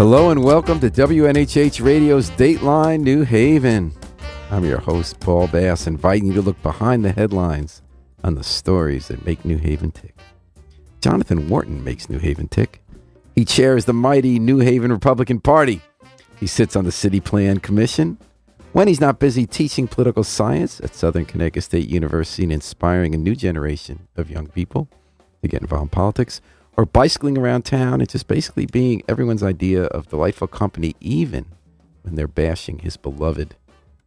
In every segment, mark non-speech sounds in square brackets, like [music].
Hello and welcome to WNHH Radio's Dateline New Haven. I'm your host, Paul Bass, inviting you to look behind the headlines on the stories that make New Haven tick. Jonathan Wharton makes New Haven tick. He chairs the mighty New Haven Republican Party. He sits on the City Plan Commission. When he's not busy teaching political science at Southern Connecticut State University and inspiring a new generation of young people to get involved in politics, or bicycling around town and just basically being everyone's idea of delightful company, even when they're bashing his beloved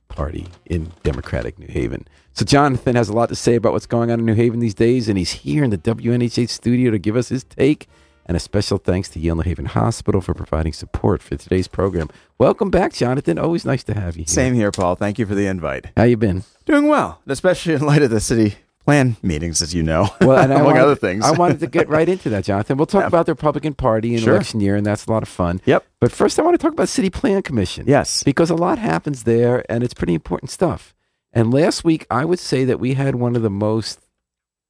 party in Democratic New Haven. So, Jonathan has a lot to say about what's going on in New Haven these days, and he's here in the WNHH studio to give us his take. And a special thanks to Yale New Haven Hospital for providing support for today's program. Welcome back, Jonathan. Always nice to have you here. Same here, Paul. Thank you for the invite. How you been? Doing well, especially in light of the city plan meetings, as you know, [laughs] Well, and among wanted, other things. I wanted to get right into that, Jonathan. We'll talk Yeah. about the Republican Party in Sure. election year, and that's a lot of fun. Yep. But first, I want to talk about City Plan Commission. Yes. because a lot happens there, and it's pretty important stuff. And last week, I would say that we had one of the most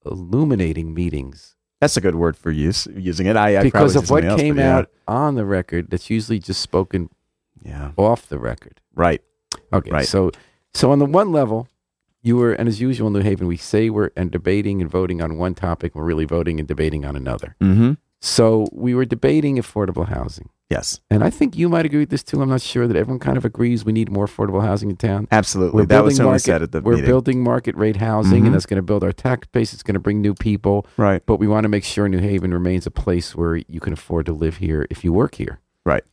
illuminating meetings That's a good word for use using it. I, I because of what else, came yeah. out on the record. That's usually just spoken Yeah. off the record. Right. Okay, Right. so so on the one level, you were, and as usual in New Haven, we say we're and debating and voting on one topic. We're really voting and debating on another. Mm-hmm. So we were debating affordable housing. Yes. And I think you might agree with this too. I'm not sure that everyone kind of agrees we need more affordable housing in town. Absolutely. that was market, said at the we're meeting. building market rate housing, Mhm. and that's going to build our tax base. It's going to bring new people, right. but we want to make sure New Haven remains a place where you can afford to live here if you work here. Right.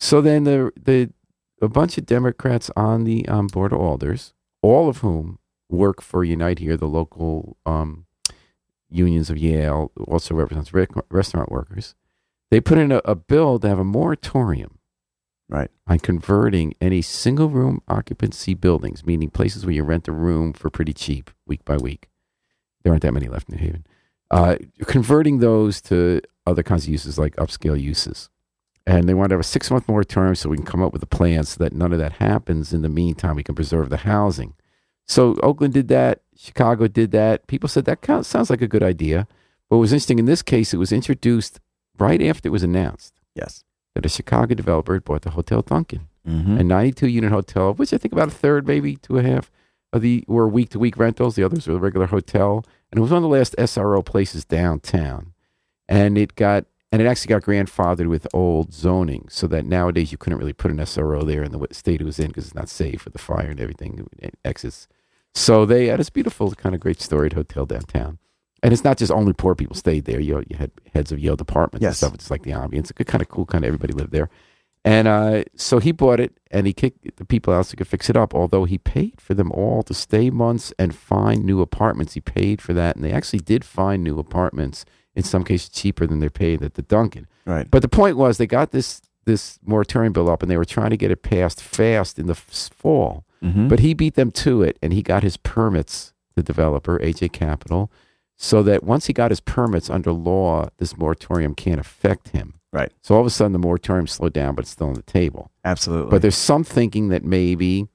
So then the the a bunch of Democrats on the um, board of alders, all of whom work for Unite Here, the local um, unions of Yale, also represents re- restaurant workers. They put in a, a bill to have a moratorium Right. on converting any single room occupancy buildings, meaning places where you rent a room for pretty cheap week by week. There aren't that many left in New Haven. Uh, converting those to other kinds of uses like upscale uses. And they want to have a six month moratorium so we can come up with a plan so that none of that happens. In the meantime, we can preserve the housing. So Oakland did that. Chicago did that. People said that sounds like a good idea. But what was interesting in this case, it was introduced right after it was announced Yes. that a Chicago developer had bought the Hotel Duncan, Mm-hmm. a 92 unit hotel, which I think about a third, maybe two and a half of the were week to week rentals. The others were a regular hotel. And it was one of the last SRO places downtown. And it got, and it actually got grandfathered with old zoning so that nowadays you couldn't really put an SRO there in the state it was in because it's not safe with the fire and everything, exits. So they had this beautiful, kind of great storied hotel downtown. And it's not just only poor people stayed there. You, you had heads of Yale departments and stuff. It's like the ambience. It's kind of cool, kind of everybody lived there. And uh, so he bought it and he kicked the people out so he could fix it up. Although he paid for them all to stay months and find new apartments. He paid for that. And they actually did find new apartments, in some cases cheaper than they're paid at the Duncan. Right. But the point was they got this this moratorium bill up and they were trying to get it passed fast in the fall. Mm-hmm. But he beat them to it and he got his permits, the developer, AJ Capital, so that once he got his permits under law, this moratorium can't affect him. Right. So all of a sudden the moratorium slowed down, but it's still on the table. Absolutely. But there's some thinking that maybe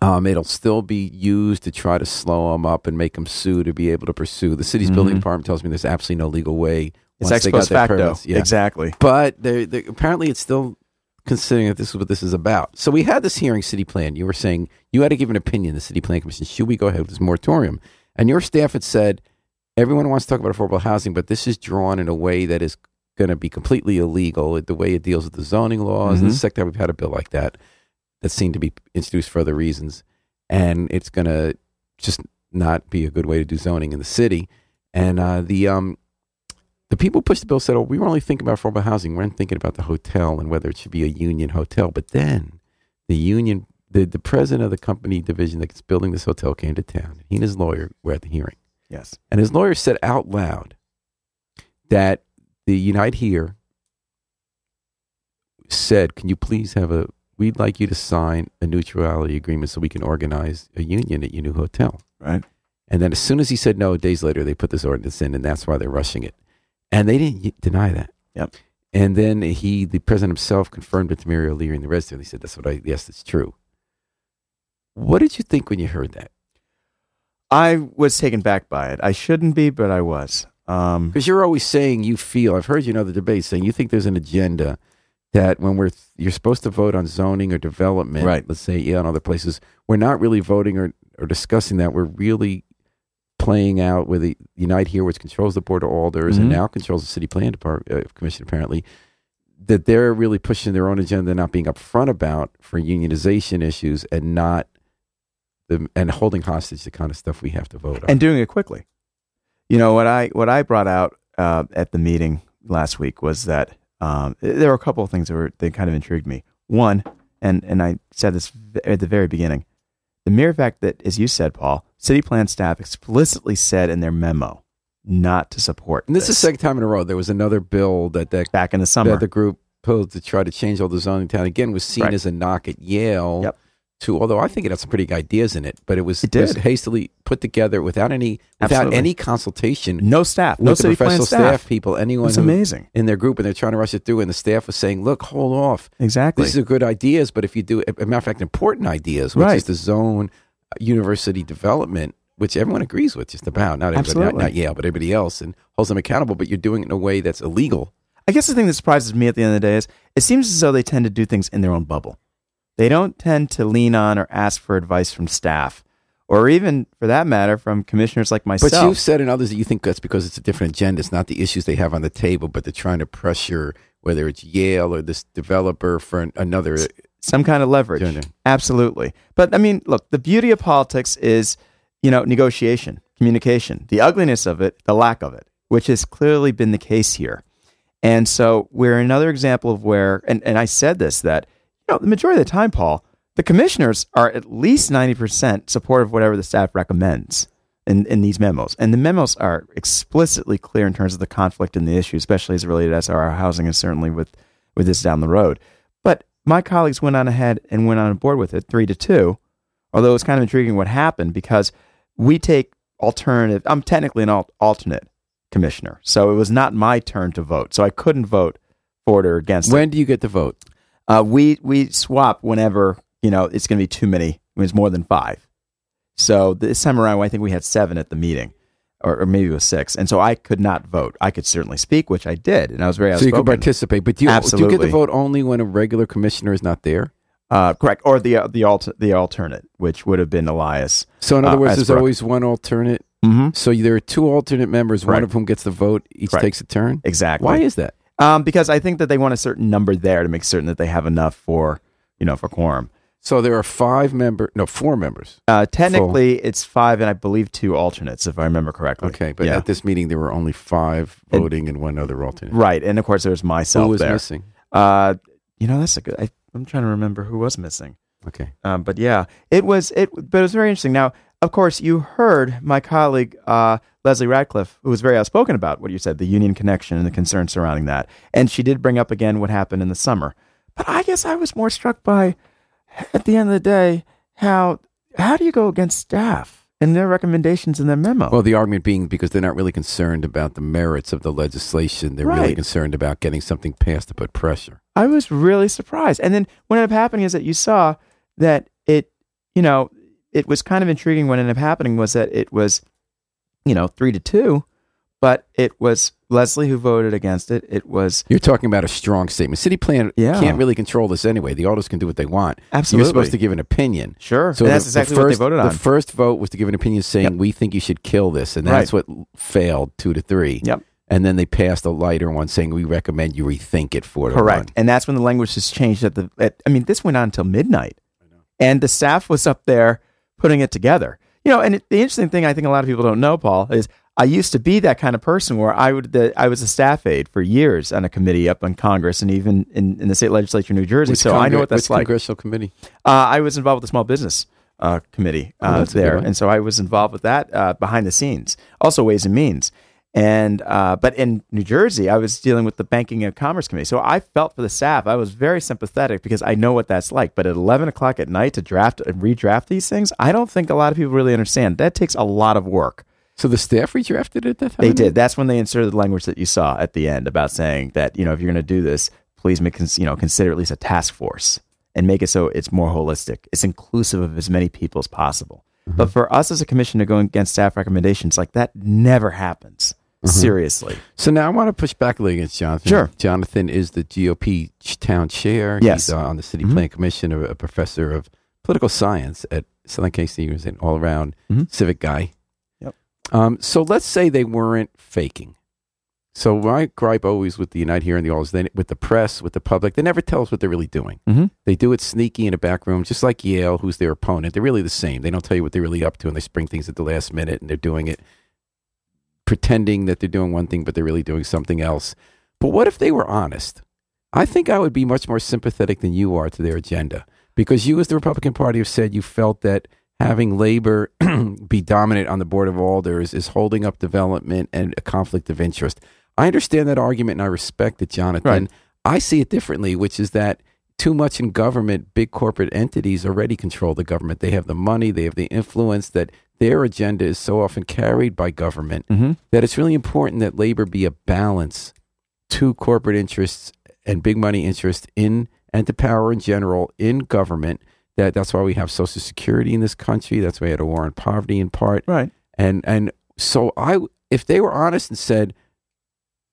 um, it'll still be used to try to slow them up and make them sue to be able to pursue. The city's building Mhm. department tells me there's absolutely no legal way. it's once ex they got post their facto. permits. Yeah. Exactly. But they they apparently it's still considering that this is what this is about. So we had this hearing, city plan. You were saying you had to give an opinion, the city plan commission. Should we go ahead with this moratorium? And your staff had said everyone wants to talk about affordable housing, but this is drawn in a way that is going to be completely illegal. The way it deals with the zoning laws. And the Mhm. second time we've had a bill like that that seemed to be introduced for other reasons, and it's going to just not be a good way to do zoning in the city. And uh, the um, the people who pushed the bill said, "Oh, we were only thinking about affordable housing. We weren't thinking about the hotel and whether it should be a union hotel." But then the union, the, the president of the company division that's building this hotel came to town. He and his lawyer were at the hearing, Yes. and his lawyer said out loud that the Unite Here said, "Can you please have a? We'd like you to sign a neutrality agreement so we can organize a union at your new hotel." Right. And then as soon as he said no, days later they put this ordinance in, and that's why they're rushing it. And they didn't deny that. Yep. And then he, the president himself, confirmed it to Mary O'Leary and the rest of them. He said, "That's what I. Yes, it's true." What did you think when you heard that? I was taken back by it. I shouldn't be, but I was. Um, Because you're always saying you feel. I've heard you in other debates saying you think there's an agenda that when we're you're supposed to vote on zoning or development, Right. let's say yeah, in other places, we're not really voting or, or discussing that. We're really playing out with the Unite here, which controls the board of alders and Mhm. now controls the city plan department uh, commission apparently. That they're really pushing their own agenda, not being upfront about for unionization issues, and not the and holding hostage the kind of stuff we have to vote on. and doing it quickly. You know what I what I brought out uh, at the meeting last week was that um, there were a couple of things that were that kind of intrigued me. One, and and I said this at the very beginning, the mere fact that, as you said, Paul, city plan staff explicitly said in their memo not to support. And this is the second time in a row. There was another bill that that, back in the summer. that the group posed to try to change all the zoning in town. Again, was seen Right. as a knock at Yale. Yep. To although I think it had some pretty good ideas in it, but it was, It was hastily put together without any without Absolutely. any consultation no staff, no city professional staff. staff. people, anyone It's amazing. in their group, and they're trying to rush it through. And the staff was saying, "Look, hold off. Exactly. These are good ideas, but if you do, a matter of fact, important ideas, which Right. is the zone uh, university development, which everyone agrees with just about, not everybody, not, not Yale, but everybody else, and holds them accountable. But you're doing it in a way that's illegal. I guess the thing that surprises me at the end of the day is it seems as though they tend to do things in their own bubble. They don't tend to lean on or ask for advice from staff, or even, for that matter, from commissioners like myself. But you've said in others that you think that's because it's a different agenda. It's not the issues they have on the table, but they're trying to pressure whether it's Yale or this developer for an, another. some kind of leverage. Agenda. Absolutely. But I mean, look, the beauty of politics is, you know, negotiation, communication. The ugliness of it, the lack of it, which has clearly been the case here. And so we're another example of where, and, and I said this, that, know, the majority of the time, Paul, the commissioners are at least 90% supportive of whatever the staff recommends in, in these memos. And the memos are explicitly clear in terms of the conflict and the issue, especially as related to SRR housing and certainly with, with this down the road. But my colleagues went on ahead and went on board with it three to two, although it's kind of intriguing what happened because we take alternative, I'm technically an al- alternate commissioner. So it was not my turn to vote. So I couldn't vote for it or against it. When do you get to vote? Uh, we we swap whenever you know it's going to be too many. When it's more than five. So this time around, I think we had seven at the meeting, or, or maybe it was six. And so I could not vote. I could certainly speak, which I did, and I was very So you can outspoken. participate, but do you, do you get Absolutely. to vote only when a regular commissioner is not there? uh, correct, or the uh, the alter, the alternate, which would have been Elias. So in other Uh, words, there's always one alternate. Mm-hmm. So there are two alternate members, one of whom gets the vote. Each Correct. takes a turn. Exactly. Why is that? Um, because I think that they want a certain number there to make certain that they have enough for you know for quorum. So there are five member, no, four members. Uh, technically, it's five, and I believe two alternates, if I remember correctly. Okay, but yeah. at this meeting there were only five voting and one other alternate. right, and of course there's myself Who was there. missing? Uh, you know, that's a good. I, I'm trying to remember who was missing. Okay. Um, but yeah, it was it. But it was very interesting. Now, of course, you heard my colleague uh, Leslie Radcliffe, who was very outspoken about what you said, the union connection and the concerns surrounding that, and she did bring up again what happened in the summer. But I guess I was more struck by, at the end of the day, how how do you go against staff and their recommendations in their memo? Well, the argument being because they're not really concerned about the merits of the legislation. They're really concerned about getting something passed to put pressure. I was really surprised. And then what ended up happening is that you saw that it, you know, it was kind of intriguing. What ended up happening was that it was, you know, three to two, but it was Leslie who voted against it. It was You're talking about a strong statement. City plan Yeah. can't really control this anyway. The alders can do what they want. Absolutely. You're supposed to give an opinion. sure. So and that's the- exactly what they first, voted on. The first vote was to give an opinion saying we think you should kill this, and that's what failed two to three. Yep. And then they passed a lighter one saying we recommend you rethink it four to Correct. one. And that's when the language has changed at the at, I mean this went on until midnight. And the staff was up there putting it together. You know, and it, the interesting thing I think a lot of people don't know, Paul, is I used to be that kind of person where I would the, I was a staff aide for years on a committee up in Congress and even in, in the state legislature in New Jersey. Which so I know what that's which like. Congressional committee. Uh, I was involved with the small business uh, committee Oh, uh, good there, and so I was involved with that uh, behind the scenes, also Ways and Means. And uh, but in New Jersey, I was dealing with the Banking and Commerce Committee, so I felt for the staff. I was very sympathetic because I know what that's like. But at eleven o'clock at night to draft and redraft these things, I don't think a lot of people really understand. That takes a lot of work. So the staff redrafted it at that time? They did. That's when they inserted the language that you saw at the end about saying that you know if you're going to do this, please make you know consider at least a task force and make it so it's more holistic. It's inclusive of as many people as possible. But for us as a commission to go against staff recommendations, like that never happens. Seriously. So now I want to push back a little against Jonathan. Sure. Jonathan is the GOP town chair. Yes. He's uh, on the City Mhm. Plan Commission, a, a professor of political science at Southern Case He was an all around Mhm. civic guy. Yep. Um, so let's say they weren't faking. So my gripe always with the Unite Here and the All is they, with the press, with the public, they never tell us what they're really doing. Mhm. They do it sneaky in a back room, just like Yale, who's their opponent. They're really the same. They don't tell you what they're really up to, and they spring things at the last minute, and they're doing it pretending that they're doing one thing, but they're really doing something else. But what if they were honest? I think I would be much more sympathetic than you are to their agenda because you, as the Republican Party, have said you felt that having labor [clears throat] be dominant on the Board of Alders is holding up development and a conflict of interest. I understand that argument and I respect it, Jonathan. Right. I see it differently, which is that too much in government, big corporate entities already control the government. They have the money, they have the influence that their agenda is so often carried by government Mm-hmm. that it's really important that labor be a balance to corporate interests and big money interests in and to power in general in government. That that's why we have Social Security in this country. That's why we had a war on poverty in part. Right. And and so I if they were honest and said,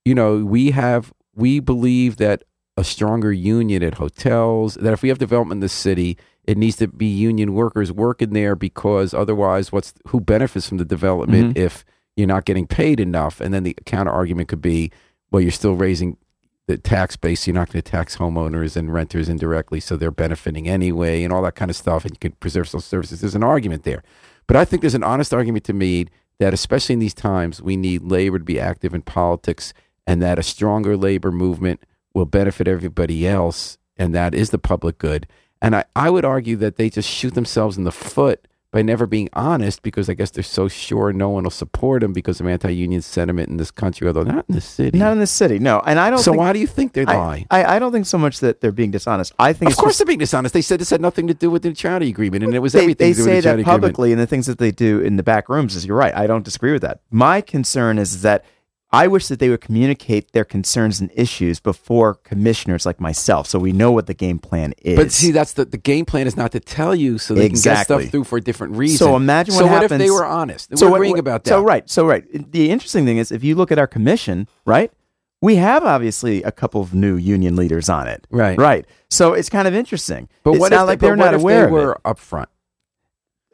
you know, we have we believe that a stronger union at hotels, that if we have development in the city, it needs to be union workers working there because otherwise what's who benefits from the development Mhm. if you're not getting paid enough? And then the counter argument could be, well, you're still raising the tax base, you're not going to tax homeowners and renters indirectly, so they're benefiting anyway, and all that kind of stuff, and you can preserve social services. There's an argument there. But I think there's an honest argument to made that, especially in these times, we need labor to be active in politics, and that a stronger labor movement will benefit everybody else, and that is the public good. And I, I would argue that they just shoot themselves in the foot by never being honest because I guess they're so sure no one will support them because of anti union sentiment in this country, although not in the city. Not in the city, no. And I don't. so think, why do you think they I, lie? I, I don't think so much that they're being dishonest. I think Of it's course, just, they're being dishonest. They said this had nothing to do with the neutrality agreement, and it was they, everything they to do say with the that neutrality agreement. publicly and the things that they do in the back rooms is you're right. I don't disagree with that. My concern is that I wish that they would communicate their concerns and issues before commissioners like myself, so we know what the game plan is. But see, that's the the game plan is not to tell you so they can get stuff through for a different reason. So imagine what so what if they were honest? so we're what- agreeing what- about that. So right, so right. The interesting thing is, if you look at our commission, right, we have obviously a couple of new union leaders on it. Right. Right. So it's kind of interesting. But it's what not if like they, they're not aware they of were upfront?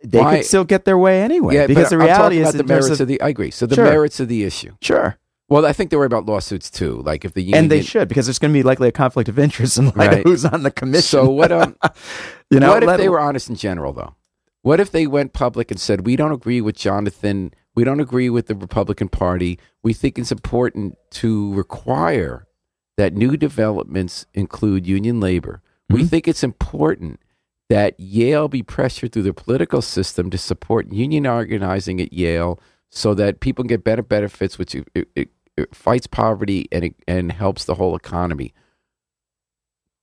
They why- could still get their way anyway. yeah, because the reality is the merits of- of the. I agree. So the Sure. merits of the issue. sure. Well, I think they worry about lawsuits too. Like if the union and they should because there's going to be likely a conflict of interest in light Right. of who's on the commission. So what? Um, [laughs] you know, what if they were honest in general, though? What if they went public and said, "We don't agree with Jonathan. We don't agree with the Republican Party. We think it's important to require that new developments include union labor. We Mhm. think it's important that Yale be pressured through the political system to support union organizing at Yale, so that people can get better benefits, which it, it, it, fights poverty and it, and helps the whole economy."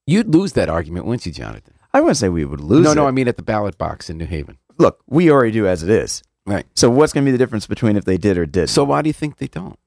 You'd lose that argument, wouldn't you, Jonathan? I wouldn't say we would lose. no, no, it. I mean at the ballot box in New Haven. look, we already do as it is. Right. So what's going to be the difference between if they did or did? So why do you think they don't?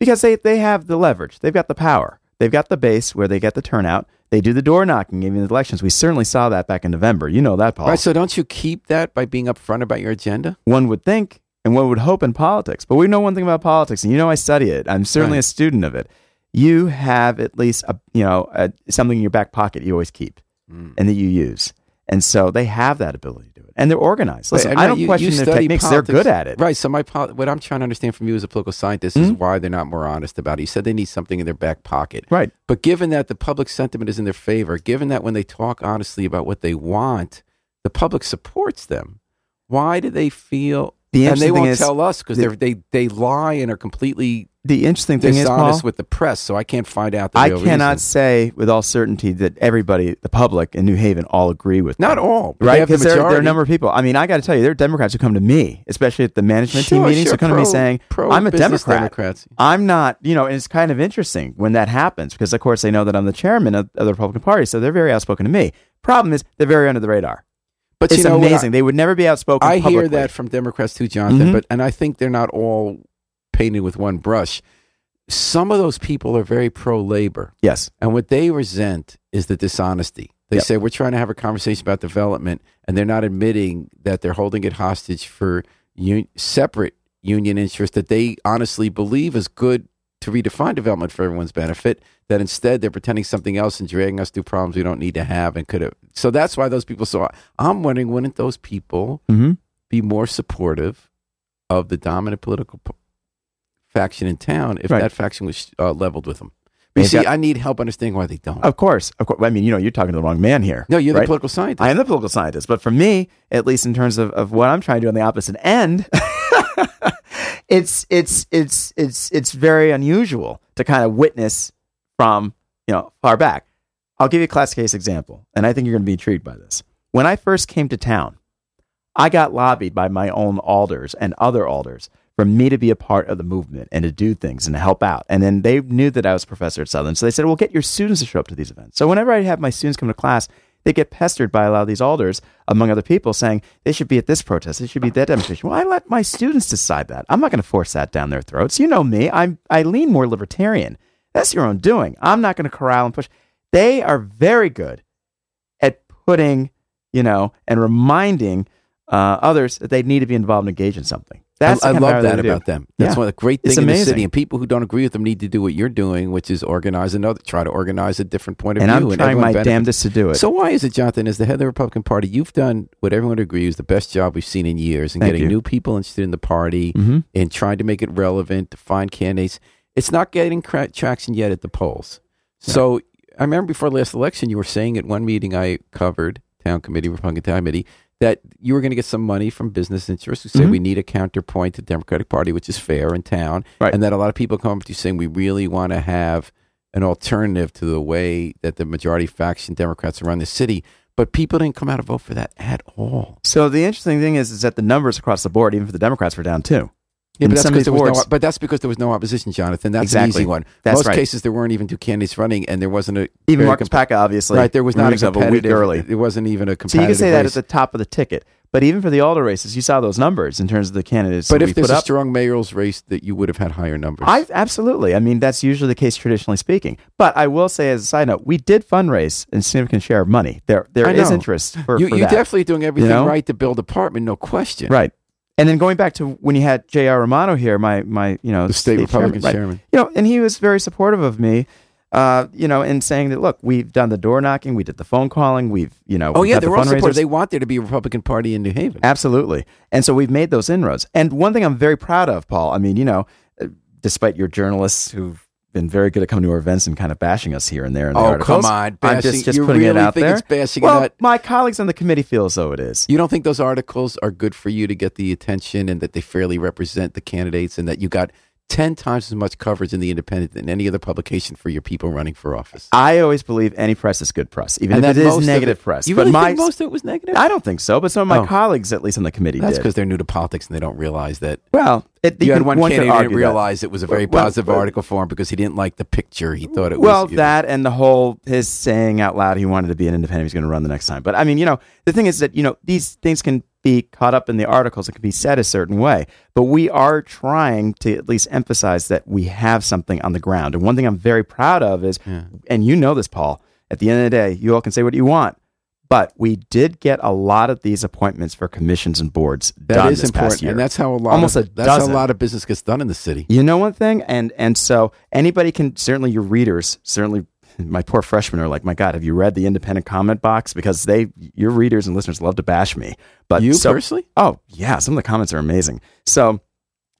because they they have the leverage, they've got the power, they've got the base where they get the turnout. They do the door knocking, even in the elections. We certainly saw that back in November. You know that, Paul. Right. So don't you keep that by being upfront about your agenda? one would think and one would hope in politics. But we know one thing about politics, and you know I study it. I'm certainly Right. a student of it. You have at least a, you know a, something in your back pocket you always keep Mm. and that you use, and so they have that ability to do it, and they're organized. Listen, I right, don't you- question you their techniques; politics. they're good at it. Right. So my what I'm trying to understand from you as a political scientist is Mhm. why they're not more honest about it. You said they need something in their back pocket. Right. But given that the public sentiment is in their favor, given that when they talk honestly about what they want, the public supports them. Why do they feel? The and they won't is tell us because the- they they lie and are completely The interesting thing is, Paul, dishonest with the press. So I can't find out the I cannot reason. say with all certainty that everybody, the public in New Haven, all agree with Not all, right? have the Because there, there are a number of people. I mean, I got to tell you, there are Democrats who come to me, especially at the management team Sure, meetings, sure, who come to me saying, pro "I'm a Democrat. Democrats. I'm not." You know, and it's kind of interesting when that happens because, of course, they know that I'm the chairman of, of the Republican Party, so they're very outspoken to me. Problem is, they're very under the radar. But It's you know amazing. they would never be outspoken. I hear that from Democrats too, Jonathan. Mhm. But and I think they're not all painted with one brush. Some of those people are very pro labor, Yes. and what they resent is the dishonesty. They Yep. say we're trying to have a conversation about development, and they're not admitting that they're holding it hostage for un- separate union interests that they honestly believe is good to redefine development for everyone's benefit. That instead they're pretending something else and dragging us through problems we don't need to have and could have. So that's why those people. So I'm wondering, wouldn't those people Mm-hmm. be more supportive of the dominant political faction in town if Right. that faction was uh, leveled with them? You see, got- I need help understanding why they don't. Of course, of course. I mean, you know, you're talking to the wrong man here. no, you're right? the political scientist. I am the political scientist, but for me, at least in terms of, of what I'm trying to do on the opposite end, [laughs] it's it's it's it's it's very unusual to kind of witness from you know far back. I'll give you a classic case example, and I think you're going to be intrigued by this. When I first came to town, I got lobbied by my own alders and other alders for me to be a part of the movement and to do things and to help out. And then they knew that I was professor at Southern, so they said, "Well, get your students to show up to these events." So whenever I have my students come to class, they get pestered by a lot of these alders, among other people, saying they should be at this protest, they should be at that demonstration. Well, I let my students decide that. I'm not going to force that down their throats. You know me; I'm I lean more libertarian. That's your own doing. I'm not going to corral and push. They are very good at putting, you know, and reminding uh, others that they need to be involved and engaged in something. That's I, I love that they do. about them. That's Yeah. one of the great things in the city. And people who don't agree with them need to do what you're doing, which is organize another, try to organize a different point of view. And view. I'm trying everyone my benefits. damnedest to do it. So why is it, Jonathan, as the head of the Republican Party, you've done what everyone agrees is the best job we've seen in years in Thank getting you. new people interested in the party Mhm. and trying to make it relevant to find candidates. It's not getting cra- traction yet at the polls. So I remember before the last election, you were saying at one meeting I covered, town committee, Republican town committee, that you were going to get some money from business interests who say Mhm. we need a counterpoint to the Democratic Party, which is fair in town, Right. and that a lot of people come up to you saying we really want to have an alternative to the way that the majority faction Democrats run the city. But people didn't come out and vote for that at all. So the interesting thing is, is that the numbers across the board, even for the Democrats, were down too. Yeah, but that's, because there was no, but that's because there was no opposition, Jonathan. That's Exactly. an easy one. That's Most right. cases, there weren't even two candidates running, and there wasn't a Even Marcus comp- Paca, obviously, right. There was not a of week early. It wasn't even a So you can say that at the top of the ticket. But even for the alder races, you saw those numbers in terms of the candidates. But if there's a strong mayoral's race, that you would have had higher numbers. I absolutely. I mean, that's usually the case traditionally speaking. But I will say, as a side note, we did fundraise a significant share of money. There, there is interest for, you, for you're that. definitely doing everything know? right to build apartment, no question. right. And then going back to when you had J.R. Romano here, my my you know The state Republican right. chairman. you know, and he was very supportive of me. Uh, you know, in saying that, look, we've done the door knocking, we did the phone calling, we've, you know, Oh yeah, they're the all supportive. They want there to be a Republican Party in New Haven. Absolutely. And so we've made those inroads. And one thing I'm very proud of, Paul, I mean, you know, despite your journalists who've been very good at coming to our events and kind of bashing us here and there in the Oh, articles. come on. I'm Bashing- just, just you putting it really out think there. it's bashing well, not- my colleagues on the committee feel as though it is. You don't think those articles are good for you to get the attention and that they fairly represent the candidates and that you got 10 times as much coverage in the Independent than any other publication for your people running for office? I always believe any press is good press, even And if it is negative it- press. You but really my, think most of it was negative? I don't think so, but some of my Oh. colleagues, at least on the committee, That's because they're new to politics and they don't realize that. well, it, You, had can- one could candidate who didn't that. realize it was a very Well, positive well, article for him because he didn't like the picture. He thought it well, was. that and the whole his saying out loud he wanted to be an independent. He's going to run the next time. But I mean, you know, the thing is that you know these things can be caught up in the articles. It can be said a certain way, but we are trying to at least emphasize that we have something on the ground. And one thing I'm very proud of is, and you know this, Paul. At the end of the day, you all can say what you want. But we did get a lot of these appointments for commissions and boards That done is this past important, and that's how a lot Almost of a that's how a lot of business gets done in the city. You know one thing, and and so anybody can certainly your readers certainly. [laughs] My poor freshmen are like, my God, have you read the independent comment box? Because they, your readers and listeners love to bash me. But You so- personally? Oh yeah, some of the comments are amazing. So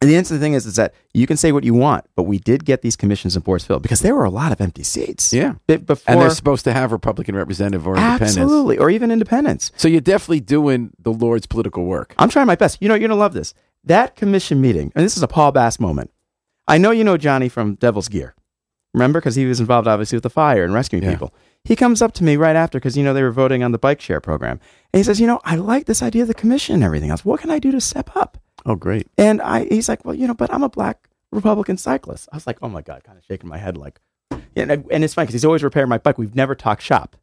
and the interesting thing is, is that you can say what you want, but we did get these commissions and boards filled because there were a lot of empty seats. Yeah. Before And they're supposed to have Republican representative or independents. absolutely, or even independents. So you're definitely doing the Lord's political work. I'm trying my best. You know, you're gonna love this. That commission meeting, and this is a Paul Bass moment. I know you know Johnny from Devil's Gear. Remember, because he was involved obviously with the fire and rescuing Yeah. people. He comes up to me right after because you know they were voting on the bike share program, and he says, "You know, I like this idea of the commission and everything else. What can I do to step up?" Oh, great. And I, he's like, "Well, you know, but I'm a black Republican cyclist." I was like, "Oh my god!" Kind of shaking my head like, and, and it's funny because he's always repairing my bike. We've never talked shop,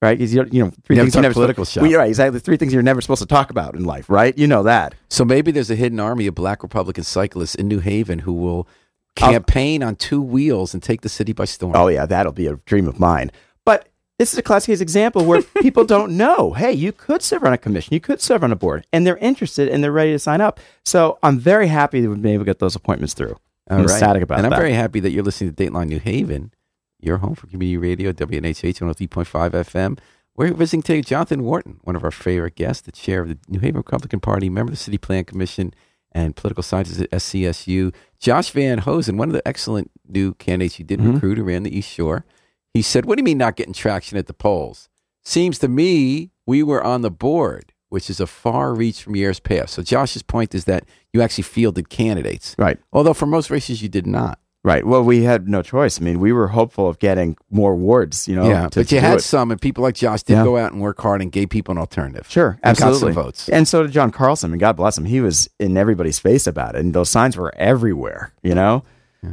right? He's you know three things you're never political shop. Well, right, exactly. Three things you're never supposed to talk about in life, right? You know that. So maybe there's a hidden army of black Republican cyclists in New Haven who will I'll- campaign on two wheels and take the city by storm. Oh yeah, that'll be a dream of mine. But this is a classic case example where [laughs] people don't know. Hey, you could serve on a commission, you could serve on a board, and they're interested and they're ready to sign up. So I'm very happy that we've been able to get those appointments through. All I'm right. ecstatic about and that. I'm very happy that you're listening to Dateline New Haven, your home for community radio, WNHH 103.5 FM. We're visiting today Jonathan Wharton, one of our favorite guests, the chair of the New Haven Republican Party, member of the City Plan Commission, and political scientist at SCSU. Josh Van Hosen, one of the excellent new candidates you did Mhm. recruit who ran the East Shore. He said, What do you mean not getting traction at the polls? Seems to me we were on the board, which is a far reach from years past. So Josh's point is that you actually fielded candidates. Right. Although for most races you did not. Right. Well, we had no choice. I mean, we were hopeful of getting more wards, you know. yeah, to- but you had it. some, and people like Josh did Yeah. go out and work hard and gave people an alternative. Sure, And absolutely. votes. And so did John Carlson, and God bless him. He was in everybody's face about it, and those signs were everywhere. You know,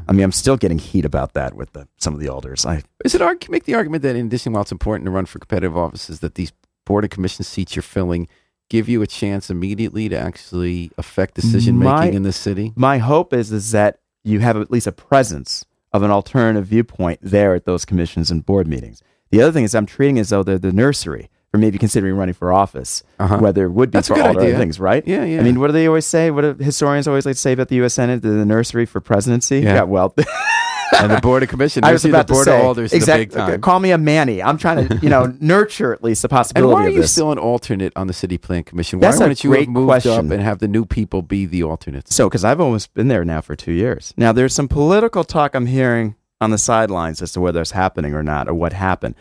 I mean, I'm still getting heat about that with the, some of the elders. I Is it arg- make the argument that in addition, while it's important to run for competitive offices, that these board of commission seats you're filling give you a chance immediately to actually affect decision making in the city? my hope is is that you have at least a presence of an alternative viewpoint there at those commissions and board meetings. The other thing is I'm treating it as though they're the nursery for maybe considering running for office, Uh-huh. whether it would be That's for all other things, right? Yeah, yeah. I mean, what do they always say? What do historians always like to say about the U.S. Senate? The, the nursery for presidency. Yeah. well, [laughs] and the board of commission, [laughs] I was the about board to say of alders, exactly. the big time. Call me a Manny. I'm trying to, you know, [laughs] nurture at least the possibility. And why are of you this. still an alternate on the city plan commission? Why That's a wouldn't you have moved question. up and have the new people be the alternates? So, because I've almost been there now for two years. Now, there's some political talk I'm hearing on the sidelines as to whether it's happening or not, or what happened.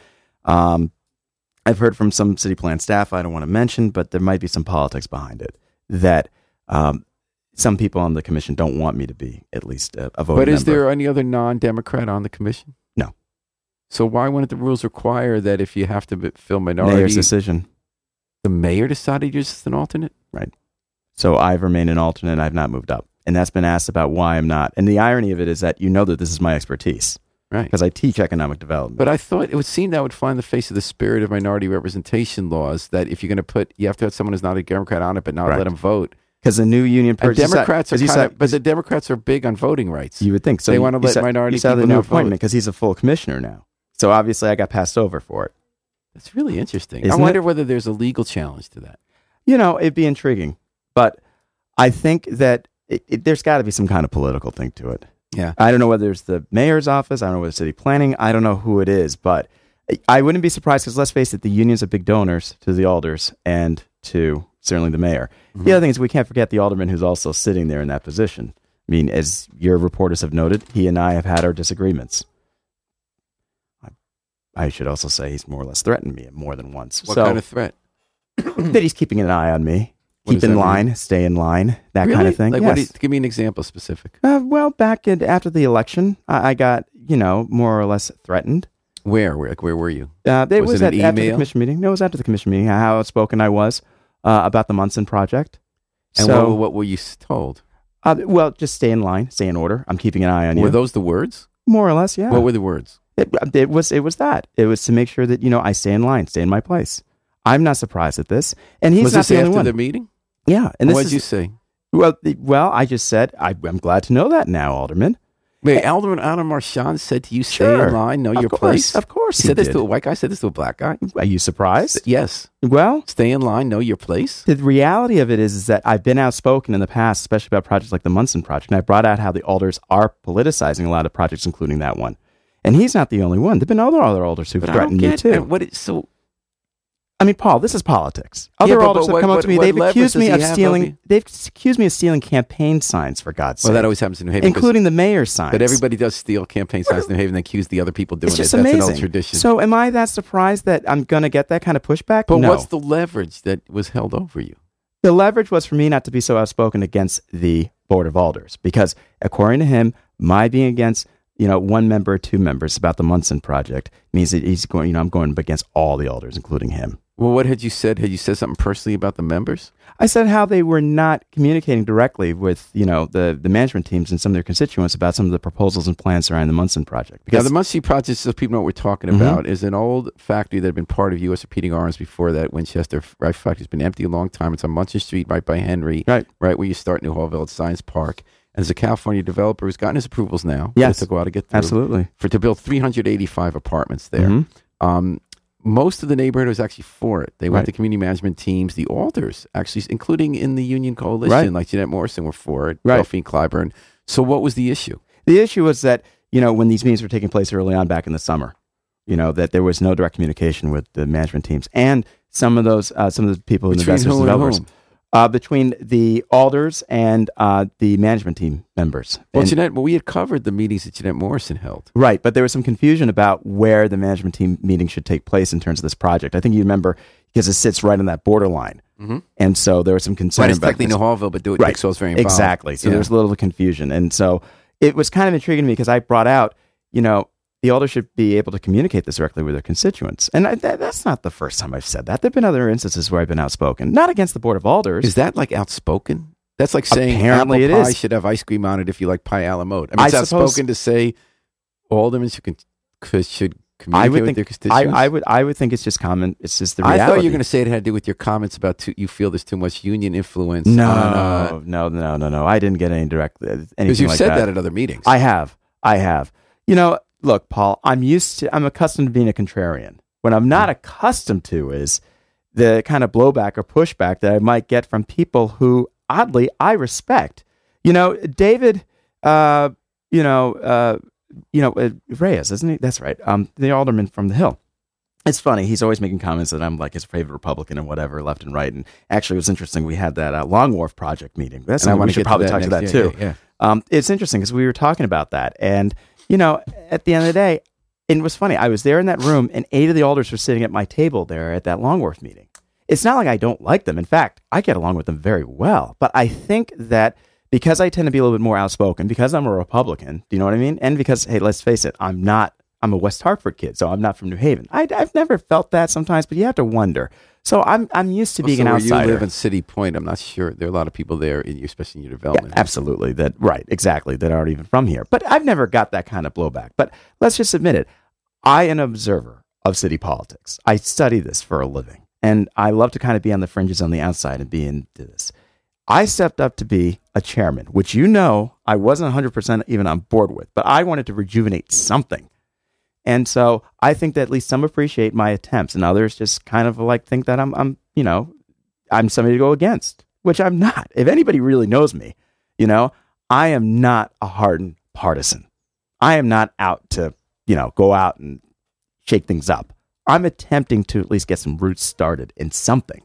Um, I've heard from some city plan staff I don't want to mention, but there might be some politics behind it that um, some people on the commission don't want me to be at least a, a voting But is member. there any other non-Democrat on the commission? No. So why wouldn't the rules require that if you have to fill mayor's minority, decision? the mayor decided you're just an alternate? Right? So I've remained an alternate. I've not moved up. And that's been asked about why I'm not. And the irony of it is that you know that this is my expertise Right. because I teach economic development. But I thought it would seem that would fly in the face of the spirit of minority representation laws that if you're going to put, you have to have someone who's not a Democrat on it, but not let them vote. Because the new union And purchase. Democrats are you kind said, of, but the Democrats are big on voting rights. You would think so. They You- wanna you let saw- minority you saw the new appointment because he's a full commissioner now. So obviously, I got passed over for it. That's really interesting. Isn't I wonder it? whether there's a legal challenge to that. You know, it'd be intriguing, but I think that it, it, there's got to be some kind of political thing to it. Yeah. I don't know whether it's the mayor's office. I don't know whether it's city planning. I don't know who it is, but I- wouldn't be surprised because let's face it, the unions are big donors to the alders and to certainly the mayor. Mm-hmm. The other thing is we can't forget the alderman who's also sitting there in that position. I mean, as your reporters have noted, he and I have had our disagreements. I, I should also say he's more or less threatened me more than once. What so kind of threat? [coughs] that he's keeping an eye on me, What keep in line, stay in line, that Really? kind of thing. Like, yes. what you- give me an example specific. Uh, well, back in, after the election, I, I got you know more or less threatened. Where? Where? Like, where were you? Uh, it Was was, it at, after the commission meeting. No, it was after the commission meeting. How outspoken I was uh, about the Munson project. And so, what, what were you told? uh, well, just stay in line, stay in order. I'm keeping an eye on you. Were those the words? more or less, yeah. What were the words? it, it was it was that. It was to make sure that you know I stay in line, stay in my place. I'm not surprised at this, and he's was not this the only after one. the meeting? yeah, and what did you say? well, well. I just said I, I'm glad to know that now, Alderman. Wait, eh, Alderman Adam Marchand said to you, "Stay Sure. in line, know Of your course, place." Of course, He he, said this did. to a white guy. Said this to a black guy. Are you surprised? Yes, Well, stay in line, know your place. the reality of it is, is that I've been outspoken in the past, especially about projects like the Munson project, and I brought out how the alders are politicizing a lot of projects, including that one. And he's not the only one. There've been other other alders who've But threatened me too. and what. It, so I mean, Paul, this is politics. Yeah, Other but- but have what- come up to me. what They've accused me of have stealing. They've accused me of stealing campaign signs, for God's sake. well, that always happens in New Haven, including the mayor's signs. But everybody does steal campaign signs in New Haven and accuse the other people doing it's just it. That's amazing. an old tradition. So, am I that surprised that I'm going to get that kind of pushback? but no. what's the leverage that was held over you? the leverage was for me not to be so outspoken against the board of alders because according to him my being against you know one member or two members about the munson project means that he's going you know i'm going up against all the alders including him Well, what had you said? Had you said something personally about the members? i said how they were not communicating directly with you know the, the management teams and some of their constituents about some of the proposals and plans around the munson project Now, because the Munson Project, so people know what we're talking Mhm. about, is an old factory that had been part of U.S. Repeating Arms before that. Winchester Rifle Factory has been empty a long time. It's on Munson Street, right by Henry, Right. right where you start Newhallville at Science Park. And there's a California developer who's gotten his approvals now. Yes. it took a while to get through. absolutely For to build 385 apartments there. Mhm. Um, most of the neighborhood was actually for it. They went Right. to community management teams. The alders, actually, including in the union coalition, Right. like Jeanette Morrison, were for it. Right. Delphine Clyburn. So, what was the issue? The issue was that, you know, when these meetings were taking place early on back in the summer, you know, that there was no direct communication with the management teams and some of those, uh, some of the people in the investors and developers. whom? Uh, between the alders and uh, the management team members. Well, And- Jeanette, well, we had covered the meetings that Jeanette Morrison held. Right, but there was some confusion about where the management team meeting should take place in terms of this project. I think you remember because it sits right on that borderline, Mhm. and so there was some concern Right, it's about technically. Newhallville, but do it Right. Very involved. exactly. So Yeah. there was a little confusion, and so it was kind of intriguing to me because I brought out, you know, the alders should be able to communicate this directly with their constituents, and I, that, that's not the first time I've said that. There've been other instances where I've been outspoken, not against the board of alders. Is that like outspoken? That's like saying Apparently apple it pie is. should have ice cream on it if you like pie a la mode. I mean, I it's suppose- outspoken to say aldermen should, con- should I communicate would with think their constituents. I, I would I would think it's just common. It's just the reality. I thought you were going to say it had to do with your comments about too, you feel there's too much union influence. No, on, no, no, no, no. I didn't get any direct uh, anything because you've like said that. that. at other meetings. I have. I have. You know, look, Paul, I'm used to, I'm accustomed to being a contrarian. What I'm not accustomed to is the kind of blowback or pushback that I might get from people who, oddly, I respect. You know, David, uh, you know, uh, you know, uh, Reyes, isn't he? That's right. Um, the alderman from the Hill. It's funny. He's always making comments that I'm like his favorite Republican and whatever, left and right. And actually, it was interesting. We had that uh, Long Wharf project meeting. That's and I want we to should probably to talk to that too. Yeah, yeah, Um, it's interesting because we were talking about that, and you know, at the end of the day, it was funny. I was there in that room, and eight of the alders were sitting at my table there at that Long Wharf meeting. It's not like I don't like them. In fact, I get along with them very well. But I think that because I tend to be a little bit more outspoken, because I'm a Republican, do you know what I mean? And because, hey, let's face it, I'm not. I'm a West Hartford kid, so I'm not from New Haven. I, I've never felt that sometimes, but you have to wonder. So I'm I'm used to being an where outsider. you live in City Point, I'm not sure there are a lot of people there, in, especially in your development. Absolutely. That right, exactly. That aren't even from here. But I've never got that kind of blowback. But let's just admit it. I am an observer of city politics. I study this for a living. And I love to kind of be on the fringes on the outside and be into this. I stepped up to be a chairman, which you know I wasn't 100% even on board with, but I wanted to rejuvenate something. And so I think that at least some appreciate my attempts and others just kind of like think that I'm, I'm you know, I'm somebody to go against, which I'm not. If anybody really knows me, you know, I am not a hardened partisan. I am not out to, you know, go out and shake things up. I'm attempting to at least get some roots started in something,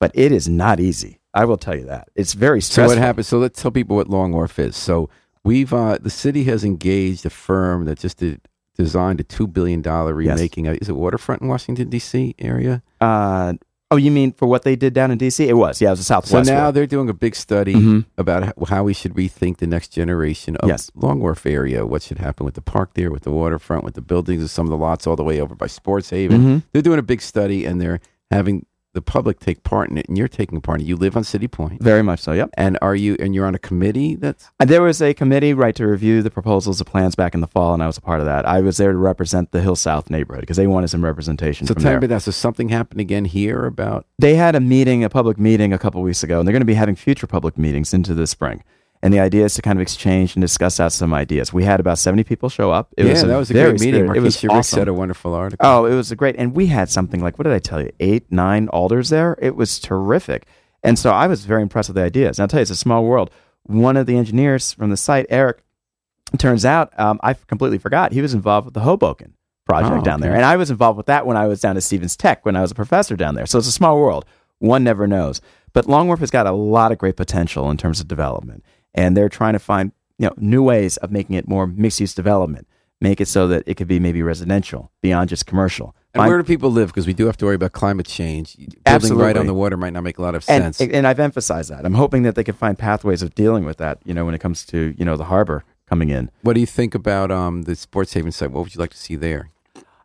but it is not easy. I will tell you that. It's very So stressful. what happened? So let's tell people what Long Wharf is. So we've uh, the city has engaged a firm that just did, designed a two billion dollar remaking. Of, is it waterfront in Washington D.C. area? Uh, oh, you mean for what they did down in D.C.? It was. Yeah, it was a Southwest. So now one. they're doing a big study Mhm. about how, we should rethink the next generation of Yes. Long Wharf area. What should happen with the park there, with the waterfront, with the buildings, and some of the lots all the way over by Sports Haven. Mhm. They're doing a big study and they're having the public take part in it, and you're taking part in it. You live on City Point, Very much so. Yep. and are you? And you're on a committee that's There was a committee, right, to review the proposals, the plans back in the fall, and I was a part of that. I was there to represent the Hill South neighborhood because they wanted some representation so. from Tell there. me about that. So something happened again here about they had a meeting, a public meeting a couple weeks ago, and they're going to be having future public meetings into the spring. And the idea is to kind of exchange and discuss out some ideas. We had about 70 people show up. It yeah, was that was a great meeting. spirit- It was awesome. said a wonderful article. Oh, it was a great, and we had something like what did I tell you? Eight, nine alders there. It was terrific, and so I was very impressed with the ideas. And I'll tell you, it's a small world. One of the engineers from the site, Eric, turns out um, I completely forgot he was involved with the Hoboken project Oh, down there, and I was involved with that when I was down at Stevens Tech when I was a professor down there. So it's a small world. One never knows, but Long Wharf has got a lot of great potential in terms of development, and they're trying to find you know new ways of making it more mixed use development. Make it so that it could be maybe residential beyond just commercial. and where do people live? Because we do have to worry about climate change. Building Absolutely. right on the water might not make a lot of and, sense. and I've emphasized that. I'm hoping that they can find pathways of dealing with that. You know, when it comes to you know the harbor coming in. what do you think about um, the Sports Haven site? What would you like to see there?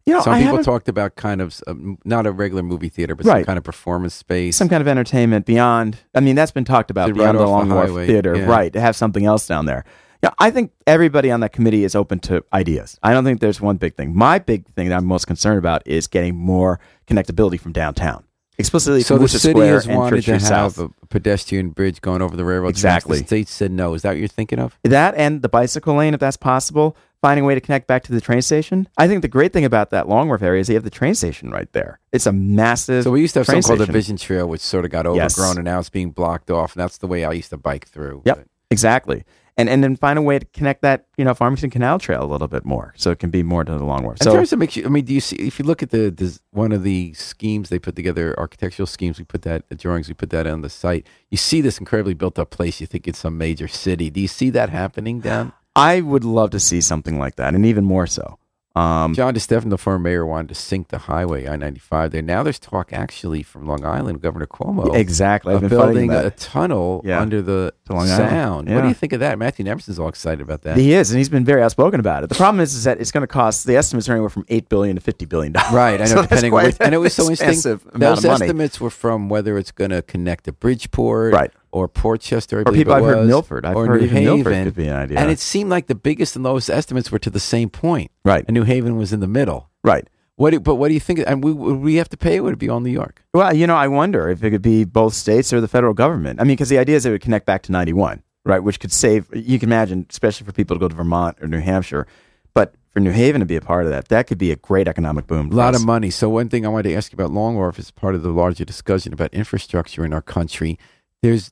You know, Some I people talked about kind of um, not a regular movie theater, but some kind of performance space. some kind of entertainment beyond. I mean, that's been talked about Right beyond the off the Long Wharf highway, Theater, yeah. right? To have something else down there. Yeah, I think everybody on that committee is open to ideas. I don't think there's one big thing. My big thing that I'm most concerned about is getting more connectability from downtown, explicitly so from the Wooster city Square has wanted to have South. a pedestrian bridge going over the railroad. Exactly. The state said no. Is that what you're thinking of? That and the bicycle lane, if that's possible. Finding a way to connect back to the train station. I think the great thing about that Long Wharf area is they have the train station right there. It's a massive. So we used to have something called the. Vision Trail, which sort of got Yes. overgrown, and now it's being blocked off. And that's the way I used to bike through. Yep, exactly. And and then find a way to connect that you know Farmington Canal Trail a little bit more, so it can be more to the Long Wharf. In So terms of makes you, I mean, do you see if you look at the, the one of the schemes they put together, architectural schemes, we put that the drawings, we put that on the site. You see this incredibly built up place. You think it's some major city. Do you see that happening down? I would love to see something like that, and even more so. Um, John DeStefano, the former mayor, wanted to sink the highway I ninety five there. Now there's talk actually from Long Island, Governor Cuomo, exactly. Of building a tunnel Yeah. under the To Long Island. Sound. What do you think of that? Matthew Emerson's all excited about that. He is, and he's been very outspoken about it. The problem is, is that it's going to cost. The estimates are anywhere from eight billion to fifty billion dollars. Right, I [laughs] know. So depending on which, and it was so [laughs] interesting. Those estimates were from whether it's going to connect to Bridgeport, Right. Or Portchester, I Or people I've heard Milford. I've or heard New even Milford Haven. could be an idea. And it seemed like the biggest and lowest estimates were to the same point, right, and New Haven was in the middle. right. What? do- But what do you think? And we, would we have to pay? Would it be all New York? Well, you know, I wonder if it could be both states or the federal government. I mean, because the idea is it would connect back to 91, right? Which could save, you can imagine, especially for people to go to Vermont or New Hampshire. But for New Haven to be a part of that, that could be a great economic boom. A lot us. of money. So one thing I wanted to ask you about Long Wharf is part of the larger discussion about infrastructure in our country. There's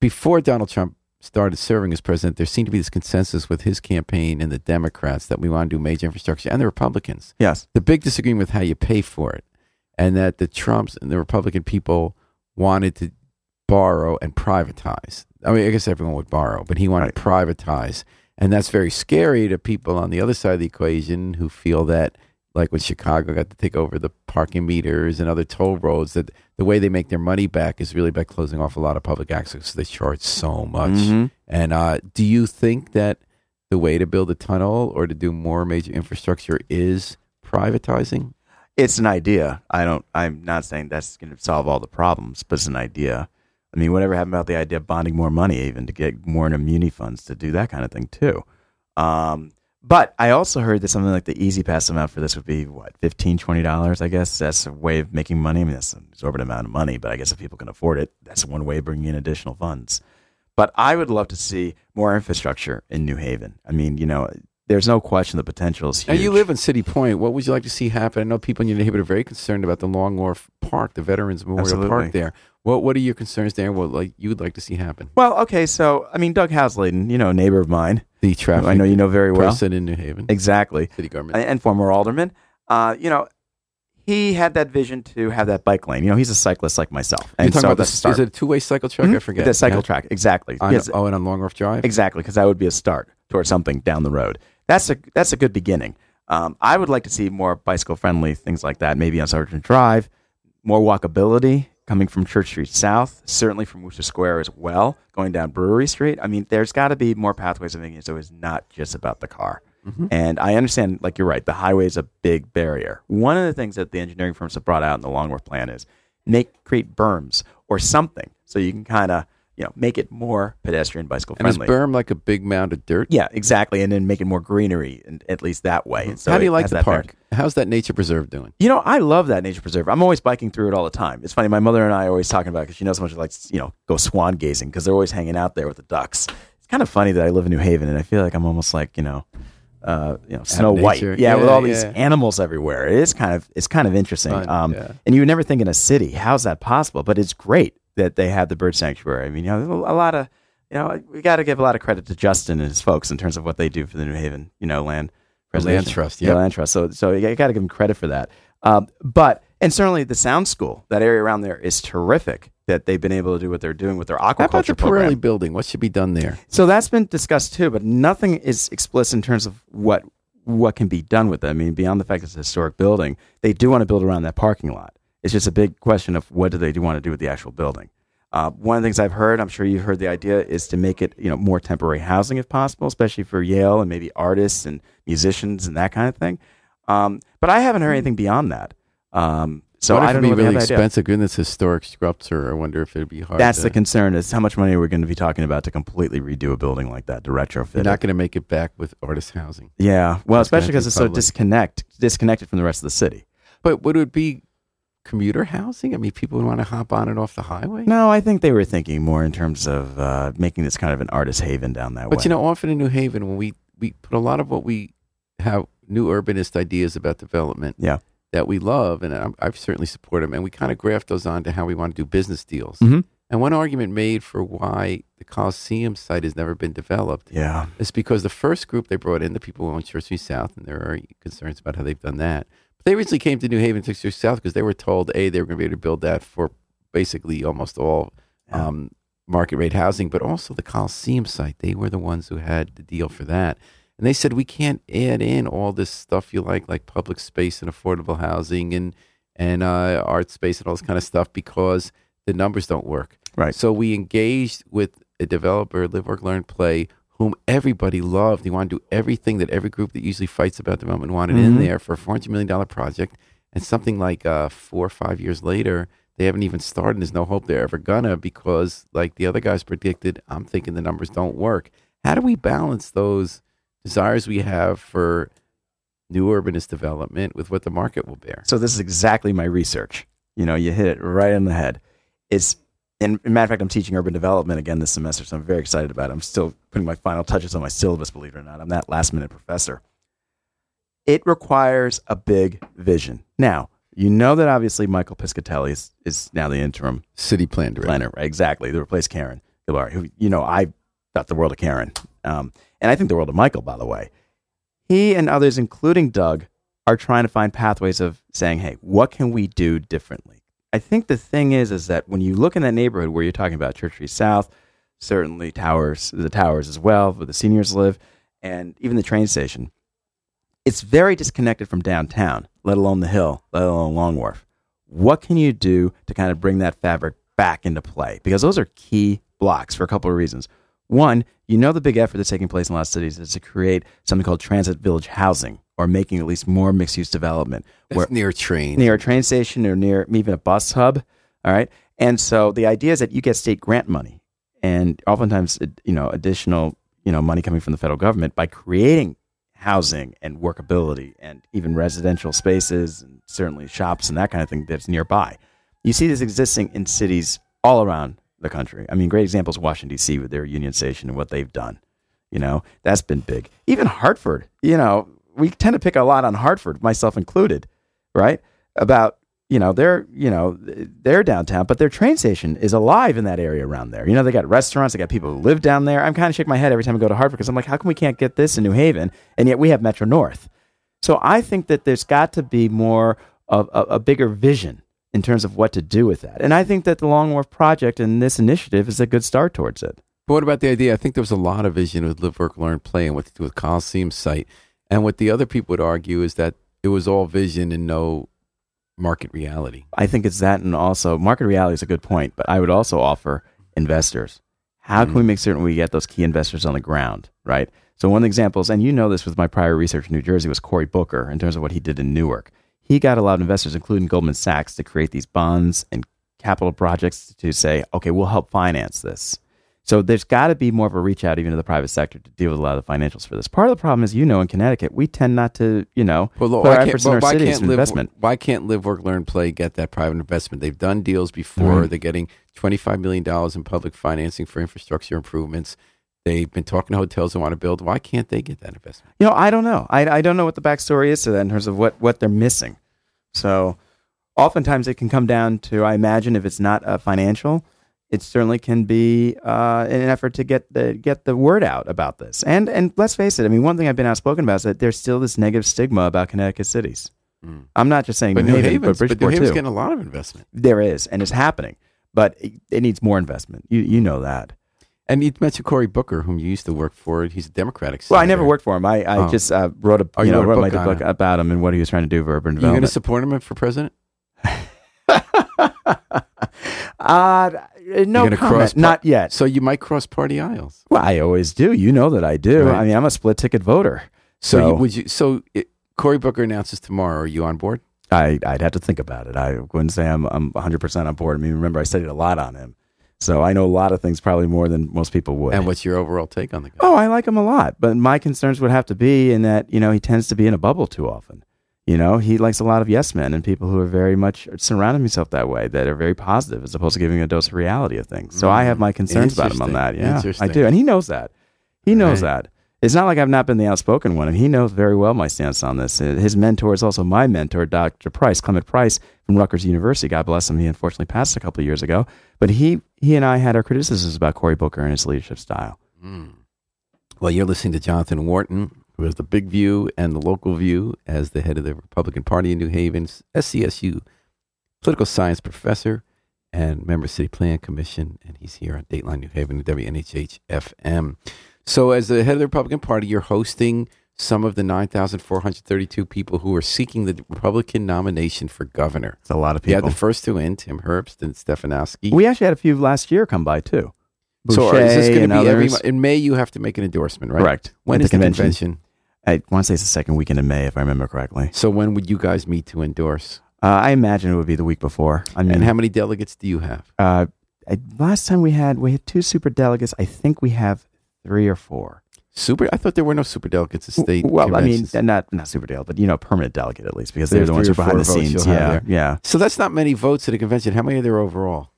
before Donald Trump started serving as president, there seemed to be this consensus with his campaign and the Democrats that we want to do major infrastructure, and the Republicans. Yes. The big disagreement with how you pay for it, and that the Trumps and the Republican people wanted to borrow and privatize. I mean, I guess everyone would borrow, but he wanted to privatize. And that's very scary to people on the other side of the equation who feel that, like when Chicago got to take over the parking meters and other toll roads, that the way they make their money back is really by closing off a lot of public access. So they charge so much. Mhm. And uh, do you think that the way to build a tunnel or to do more major infrastructure is privatizing? It's an idea. I don't, I'm not saying that's going to solve all the problems, but it's an idea. I mean, whatever happened about the idea of bonding more money, even to get more in immunity funds to do that kind of thing too. Um, but I also heard that something like the E-ZPass amount for this would be what, 15 $20, I guess. That's a way of making money. I mean, that's an exorbitant amount of money, but I guess if people can afford it, that's one way of bringing in additional funds. But I would love to see more infrastructure in New Haven. I mean, you know, there's no question the potential is Now you live in City Point. What would you like to see happen? I know people in your neighborhood are very concerned about the Long Wharf Park, the Veterans Memorial Absolutely. Park there. What What are your concerns there? What like you would like to see happen? Well, okay, so I mean, Doug Hausladen, you know, a neighbor of mine, The traffic. I know you know very well, person in New Haven, exactly, city government. and, and former alderman. Uh, you know, he had that vision to have that bike lane. You know, he's a cyclist like myself, You're talking so about the, start. is it a two way cycle track? I Mhm. forget. the cycle Yeah. track, exactly. On, Yes, Oh, and on Long Wharf Drive. exactly, because that would be a start towards something down the road. That's a that's a good beginning. Um, I would like to see more bicycle friendly things like that, maybe on Sargent Drive, more walkability coming from Church Street South, certainly from Wooster Square as well, going down Brewery Street. I mean, there's got to be more pathways of it so it's not just about the car. Mm-hmm. And I understand, like you're right, the highway is a big barrier. One of the things that the engineering firms have brought out in the Long Wharf plan is make create berms or something so you can kind of you know make it more pedestrian bicycle and is friendly. berm like a big mound of dirt? Yeah, exactly, and then make it more greenery, and at least that way. Mm-hmm. And so How do you like the park? benefit. How's that nature preserve doing? You know, I love that nature preserve. I'm always biking through it all the time. It's funny. My mother and I are always talking about because she knows how much I like to, you know go swan gazing because they're always hanging out there with the ducks. It's kind of funny that I live in New Haven and I feel like I'm almost like you know, uh, you know, Snow White. nature. Yeah, with Yeah, all these yeah. animals everywhere. It is kind of it's kind of interesting. Fun, um, yeah. And you would never think in a city how's that possible, but it's great that they have the bird sanctuary. I mean, you know, a lot of you know we got to give a lot of credit to Justin and his folks in terms of what they do for the New Haven you know land The land trust, Yeah, land trust. So so you got to give them credit for that. Um, but and certainly the sound school, that area around there is terrific. That they've been able to do what they're doing with their How about aquaculture the program. Pirelli building? What should be done there? So that's been discussed too, but nothing is explicit in terms of what what can be done with it. I mean, beyond the fact it's a historic building, they do want to build around that parking lot. It's just a big question of what do they do want to do with the actual building. Uh, one of the things I've heard, I'm sure you've heard the idea, is to make it you know more temporary housing if possible, especially for Yale and maybe artists and musicians and that kind of thing. Um, but I haven't heard anything beyond that. Um, so what I it'd don't be know if they really the idea. expensive? Goodness, historic structure. I wonder if it'd be hard. That's to, the concern: is how much money we're going to be talking about to completely redo a building like that to retrofit. They're not going to make it back with artist housing. Yeah, well, especially because be it's so disconnect disconnected from the rest of the city. But would it be commuter housing? I mean, people would want to hop on and off the highway. No, I think they were thinking more in terms of uh, making this kind of an artist haven down that way. But you know, often in New Haven, when we we put a lot of what we have new urbanist ideas about development Yeah. that we love, and I'm, I've certainly support them, and we kind of graft those onto how we want to do business deals. Mhm. And one argument made for why the Coliseum site has never been developed Yeah. is because the first group they brought in, the people who own Church Street South, and there are concerns about how they've done that. They originally came to New Haven, Church Street South, because they were told, A, they were going to be able to build that for basically almost all Yeah. um, market rate housing, but also the Coliseum site. They were the ones who had the deal for that. And they said, we can't add in all this stuff you like, like public space and affordable housing and, and uh, art space and all this kind of stuff because the numbers don't work. Right. So we engaged with a developer, Live, Work, Learn, Play, whom everybody loved. He wanted to do everything that every group that usually fights about development wanted in Mhm. there for a $400 million project. And something like uh, four or five years later, they haven't even started. And There's no hope they're ever gonna because, like the other guys predicted, I'm thinking the numbers don't work. How do we balance those desires we have for new urbanist development with what the market will bear? So this is exactly my research. You know, you hit it right on the head. It's, and matter of fact, I'm teaching urban development again this semester, so I'm very excited about it. I'm still putting my final touches on my syllabus, believe it or not. I'm that last minute professor. It requires a big vision. Now, you know that obviously Michael Piscitelli is, is now the interim City plan director. planner, right? Exactly. To replace Karyn Gilvarg, who, you know, I thought the world of Karyn. Um, and I think the world of Michael, by the way. He and others, including Doug, are trying to find pathways of saying, hey, what can we do differently? I think the thing is, is that when you look in that neighborhood where you're talking about Church Street South, certainly towers, the towers as well, where the seniors live, and even the train station, it's very disconnected from downtown, let alone the hill, let alone Long Wharf. What can you do to kind of bring that fabric back into play? Because those are key blocks for a couple of reasons. One, you know the big effort that's taking place in a lot of cities is to create something called transit village housing or making at least more mixed use development where That's near train. near a train station or near even a bus hub. All right. And so the idea is that you get state grant money and oftentimes, uh, you know, additional, you know, money coming from the federal government by creating housing and workability and even residential spaces and certainly shops and that kind of thing that's nearby. You see this existing in cities all around the country. I mean, great examples Washington D.C. with their Union Station and what they've done. You know, that's been big. Even Hartford, you know, we tend to pick a lot on Hartford, myself included, right? About you know they're you know they're downtown, but their train station is alive in that area around there. You know, they got restaurants, they got people who live down there. I'm kind of shaking my head every time I go to Hartford because I'm like, how come we can't get this in New Haven, and yet we have Metro North? So I think that there's got to be more of a, a bigger vision in terms of what to do with that, and I think that the Long Wharf project and this initiative is a good start towards it. But what about the idea? I think there was a lot of vision with Live, Work, Learn, Play and what to do with Coliseum site. And what the other people would argue is that it was all vision and no market reality. I think it's that, and also market reality is a good point. But I would also offer investors. How can we mm. make certain we get those key investors on the ground, right? So one of the examples, and you know this with my prior research in New Jersey, was Cory Booker in terms of what he did in Newark. He got a lot of investors, including Goldman Sachs, to create these bonds and capital projects to say, okay, we'll help finance this. So there's got to be more of a reach out even to the private sector to deal with a lot of the financials for this. Part of the problem is, you know, in Connecticut, we tend not to, you know, Well, look, put our efforts in our why cities can't live, investment. Why can't Live, Work, Learn, Play get that private investment? They've done deals before. Right. They're getting $25 million in public financing for infrastructure improvements. They've been talking to hotels who want to build. Why can't they get that investment? You know, I don't know. I, I don't know what the backstory is to that in terms of what, what they're missing. So oftentimes it can come down to, I imagine, if it's not uh, financial, it certainly can be uh, an effort to get the get the word out about this. And and let's face it. I mean, one thing I've been outspoken about is that there's still this negative stigma about Connecticut cities. Mm. I'm not just saying But New New Haven, Haven's, but but New Haven's too. getting a lot of investment. there is, and it's happening, but it, it needs more investment. You you know that. And you mentioned Cory Booker, whom you used to work for. He's a Democratic Well, I never worked for him. I, I Oh. just uh, wrote a Oh, you know wrote a wrote book my book about him and what he was trying to do for urban Are you going to support him for president? [laughs] [laughs] uh, no comment. cross- Not yet. So you might cross party aisles. Well, I always do. You know that I do. Right. I mean, I'm a split ticket voter. So, So, you, would you? So it, Cory Booker announces tomorrow. Are you on board? I, I'd have to think about it. I wouldn't say I'm, I'm 100% on board. I mean, remember, I studied a lot on him. So I know a lot of things probably more than most people would. And what's your overall take on the guy? Oh, I like him a lot, but my concerns would have to be in that you know he tends to be in a bubble too often. You know, he likes a lot of yes men and people who are very much surrounding himself that way, that are very positive, as opposed to giving a dose of reality of things. So I have my concerns about him on that. Yeah, I do, and he knows that. He knows Right. that. It's not like I've not been the outspoken one, and he knows very well my stance on this. Uh, His mentor is also my mentor, Dr. Price, Clement Price from Rutgers University. God bless him. He unfortunately passed a couple of years ago, but he he and I had our criticisms about Cory Booker and his leadership style. Well, you're listening to Jonathan Wharton, who has the big view and the local view as the head of the Republican Party in New Haven, SCSU political science professor and member of City Plan Commission, and he's here on Dateline New Haven, WNHH FM. So, as the head of the Republican Party, you're hosting some of the 9,432 people who are seeking the Republican nomination for governor. It's a lot of people. the first two in, Tim Herbst and Stefanowski. we actually had a few last year come by too. so, is this going to be every others. mo- in May? You have to make an endorsement, right? Correct. When At is the convention? I want to say it's the second weekend in May, if I remember correctly. So, when would you guys meet to endorse? Uh, I imagine it would be the week before. I mean, And how many delegates do you have? uh, I, last time we had we had two super delegates. I think we have three or four. Super. I thought there were no super delegates at state. well, I mean, not not super delegate, but you know, permanent delegate at least because There's they're the ones who are behind the scenes. Yeah, yeah. so that's not many votes at a convention. How many are there overall?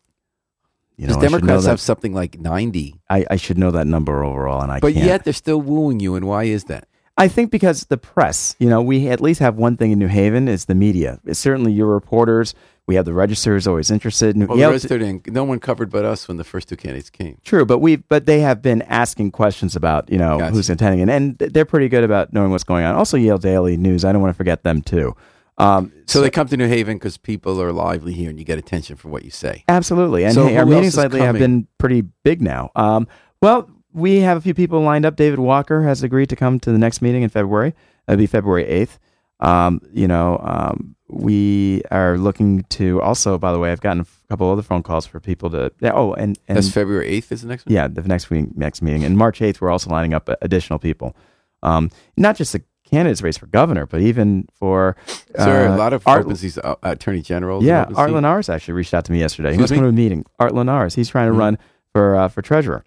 You Because know, I know Democrats have something like ninety, I, I should know that number overall, and I but can't. yet they're still wooing you. And why is that? I think because the press, you know, we at least have one thing in New Haven is the media. It's certainly your reporters. We have the register is always interested. Well, Yale- registered in, no one covered but us when the first two candidates came. True, but we but they have been asking questions about you know Gotcha. who's attending, and, and they're pretty good about knowing what's going on. Also, Yale Daily News. I don't want to forget them too. Um, So, they come to New Haven because people are lively here, and you get attention for what you say. absolutely, and So hey, our meetings lately have been pretty big now. Um, well, we have a few people lined up. David Walker has agreed to come to the next meeting in February. That'll be February eighth. Um, you know, um, we are looking to also. By the way, I've gotten a couple other phone calls for people to. yeah, Oh, and and That's February eighth. Is the next one? Yeah, the next week, next meeting, and March eighth, we're also lining up additional people, um, not just the candidates race for governor, but even for Is there uh, a lot of Art- vacancies, uh, attorney generals? Yeah, Art? Linares actually reached out to me yesterday. He Excuse wants to me? come to a meeting. Art Linares, he's trying to Mhm. run for uh, for treasurer,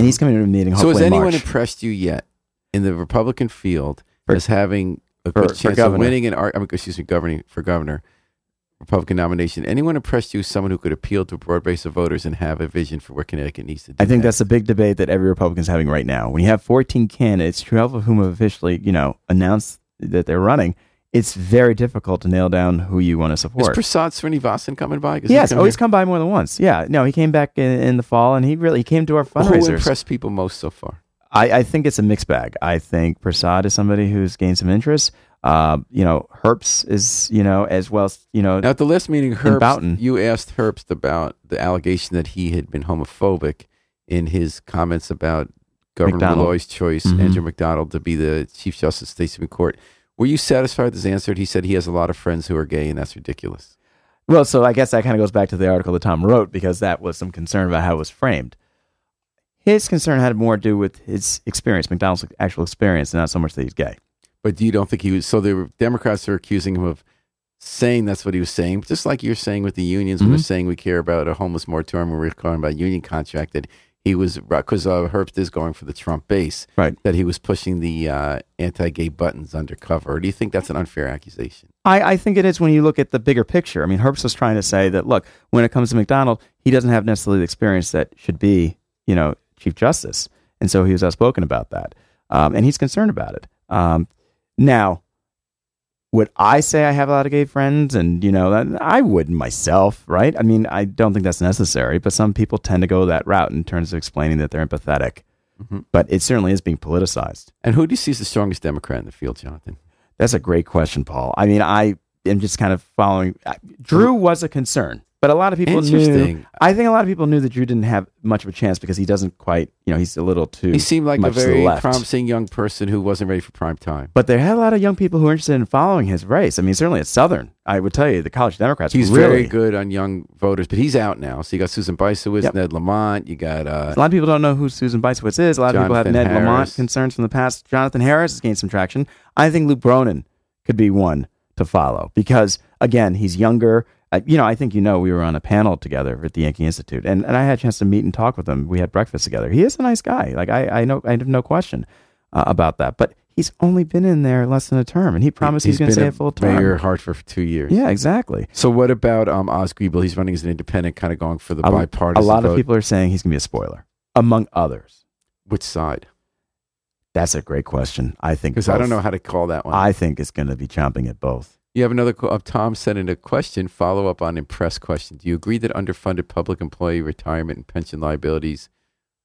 and he's coming to a meeting. So, has anyone March. impressed you yet in the Republican field For- as having a for- good chance of winning an, I mean, excuse me, governing for governor, Republican nomination? Anyone impressed you as someone who could appeal to a broad base of voters and have a vision for where Connecticut needs to do? I think next? that's a big debate that every Republican is having right now. When you have 14 candidates, 12 of whom have officially, you know, announced that they're running, it's very difficult to nail down who you want to support. Is. Prasad Srinivasan coming by? 'Cause Yes, oh, he's here? come by more than once. Yeah, no, he came back in, in the fall, and he really he came to our Who fundraisers. impressed people most so far? I, I think it's a mixed bag. I think Prasad is somebody who's gained some interest. Uh, you know, Herbst is you know as well. as, You know, Now, at the last meeting, Boughton. you asked Herbst about the allegation that he had been homophobic in his comments about Governor McDonald. Malloy's choice, Mhm. Andrew McDonald, to be the Chief Justice of the State Supreme Court. Were you satisfied with his answer? He said he has a lot of friends who are gay, and that's ridiculous. well, so I guess that kind of goes back to the article that Tom wrote because that was some concern about how it was framed. His concern had more to do with his experience, McDonald's actual experience, and not so much that he's gay. But do you don't think he was? So the Democrats are accusing him of saying that's what he was saying, just like you're saying with the unions mm-hmm. when they're saying we care about a homeless moratorium, when we're talking about union contract. That he was because uh, Herbst is going for the Trump base, Right. That he was pushing the uh, anti-gay buttons undercover. Or do you think that's an unfair accusation? I, I think it is when you look at the bigger picture. I mean, Herbst was trying to say that look, when it comes to McDonald, he doesn't have necessarily the experience that should be, you know, Chief Justice, and so he was outspoken about that, um, and he's concerned about it. Um, now, would I say I have a lot of gay friends, and you know, I wouldn't myself, right? I mean, I don't think that's necessary, but some people tend to go that route in terms of explaining that they're empathetic. Mhm. But it certainly is being politicized. And who do you see as the strongest Democrat in the field, Jonathan? That's a great question, Paul. I mean, I am just kind of following. Drew was a concern, but a lot of people knew. I think a lot of people knew that Drew didn't have much of a chance because he doesn't quite, you know, he's a little too. He seemed like a very promising young person who wasn't ready for prime time. But there had a lot of young people who were interested in following his race. I mean, certainly at Southern, I would tell you, the college Democrats. He's really, very good on young voters, but he's out now. So you got Susan Bysiewicz, Yep. Ned Lamont. You got uh, A lot of people don't know who Susan Bysiewicz is. A lot of people have Jonathan Ned Lamont concerns from the past. Jonathan Harris has gained some traction. I think Luke Bronin could be one to follow because, again, he's younger. You know, I think you know we were on a panel together at the Yankee Institute, and, and I had a chance to meet and talk with him. We had breakfast together. He is a nice guy. Like I, I know, I have no question uh, about that. But he's only been in there less than a term, and he promised he's, going to stay a full Mayor term. of Hartford for two years. Yeah, exactly. So what about um, Oz Griebel? He's running as an independent, kind of going for the A- bipartisan. A lot vote. of people are saying he's going to be a spoiler, among others. Which side? That's a great question. I think Because I don't know how to call that one. I think it's going to be chomping at both. You have another. Tom sent in a question. Follow up on impress question. Do you agree that underfunded public employee retirement and pension liabilities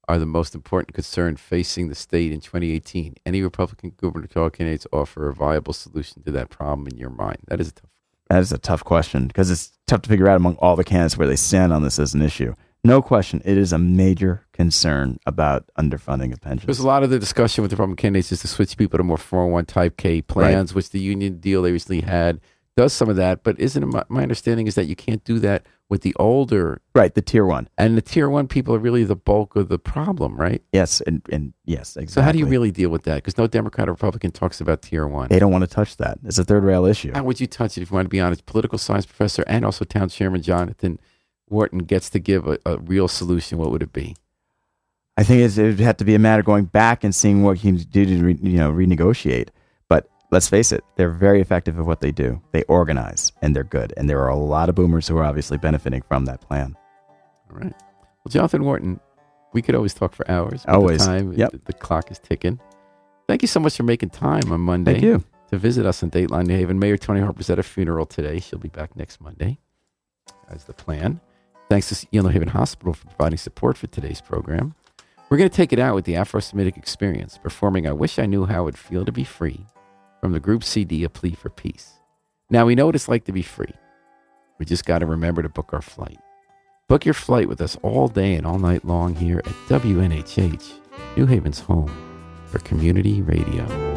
are the most important concern facing the state in 2018? Any Republican gubernatorial candidates offer a viable solution to that problem in your mind? That is a tough. That is a tough question because it's tough to figure out among all the candidates where they stand on this as an issue. No question, it is a major concern about underfunding of pensions. There's a lot of the discussion with the Republican candidates is to switch people to more 401 type K plans, which the union deal they recently had does some of that. But isn't it my, my understanding is that you can't do that with the older right, the tier one. and the tier one people are really the bulk of the problem, right? Yes, and, and yes, exactly. So how do you really deal with that? Because no Democrat or Republican talks about tier one. They don't want to touch that. It's a third rail issue. How would you touch it if you want to be honest? Political science professor and also town chairman Jonathan Wharton gets to give a, a real solution. What would it be? I think it's, it would have to be a matter of going back and seeing what he can do to re, you know renegotiate. But let's face it, they're very effective at what they do. They organize and they're good. And there are a lot of boomers who are obviously benefiting from that plan. All right. Well, Jonathan Wharton, we could always talk for hours. Always. The, time, Yep. the, the clock is ticking. Thank you so much for making time on Monday. Thank you. to visit us in Dateline New Haven. Mayor Toni Harper's at a funeral today. She'll be back next Monday, as the plan. Thanks to New Haven Hospital for providing support for today's program. We're going to take it out with the Afro Semitic Experience, performing I Wish I Knew How It Would Feel to Be Free from the group CD A Plea for Peace. Now, we know what it's like to be free. We just got to remember to book our flight. Book your flight with us all day and all night long here at WNHH, New Haven's home for community radio.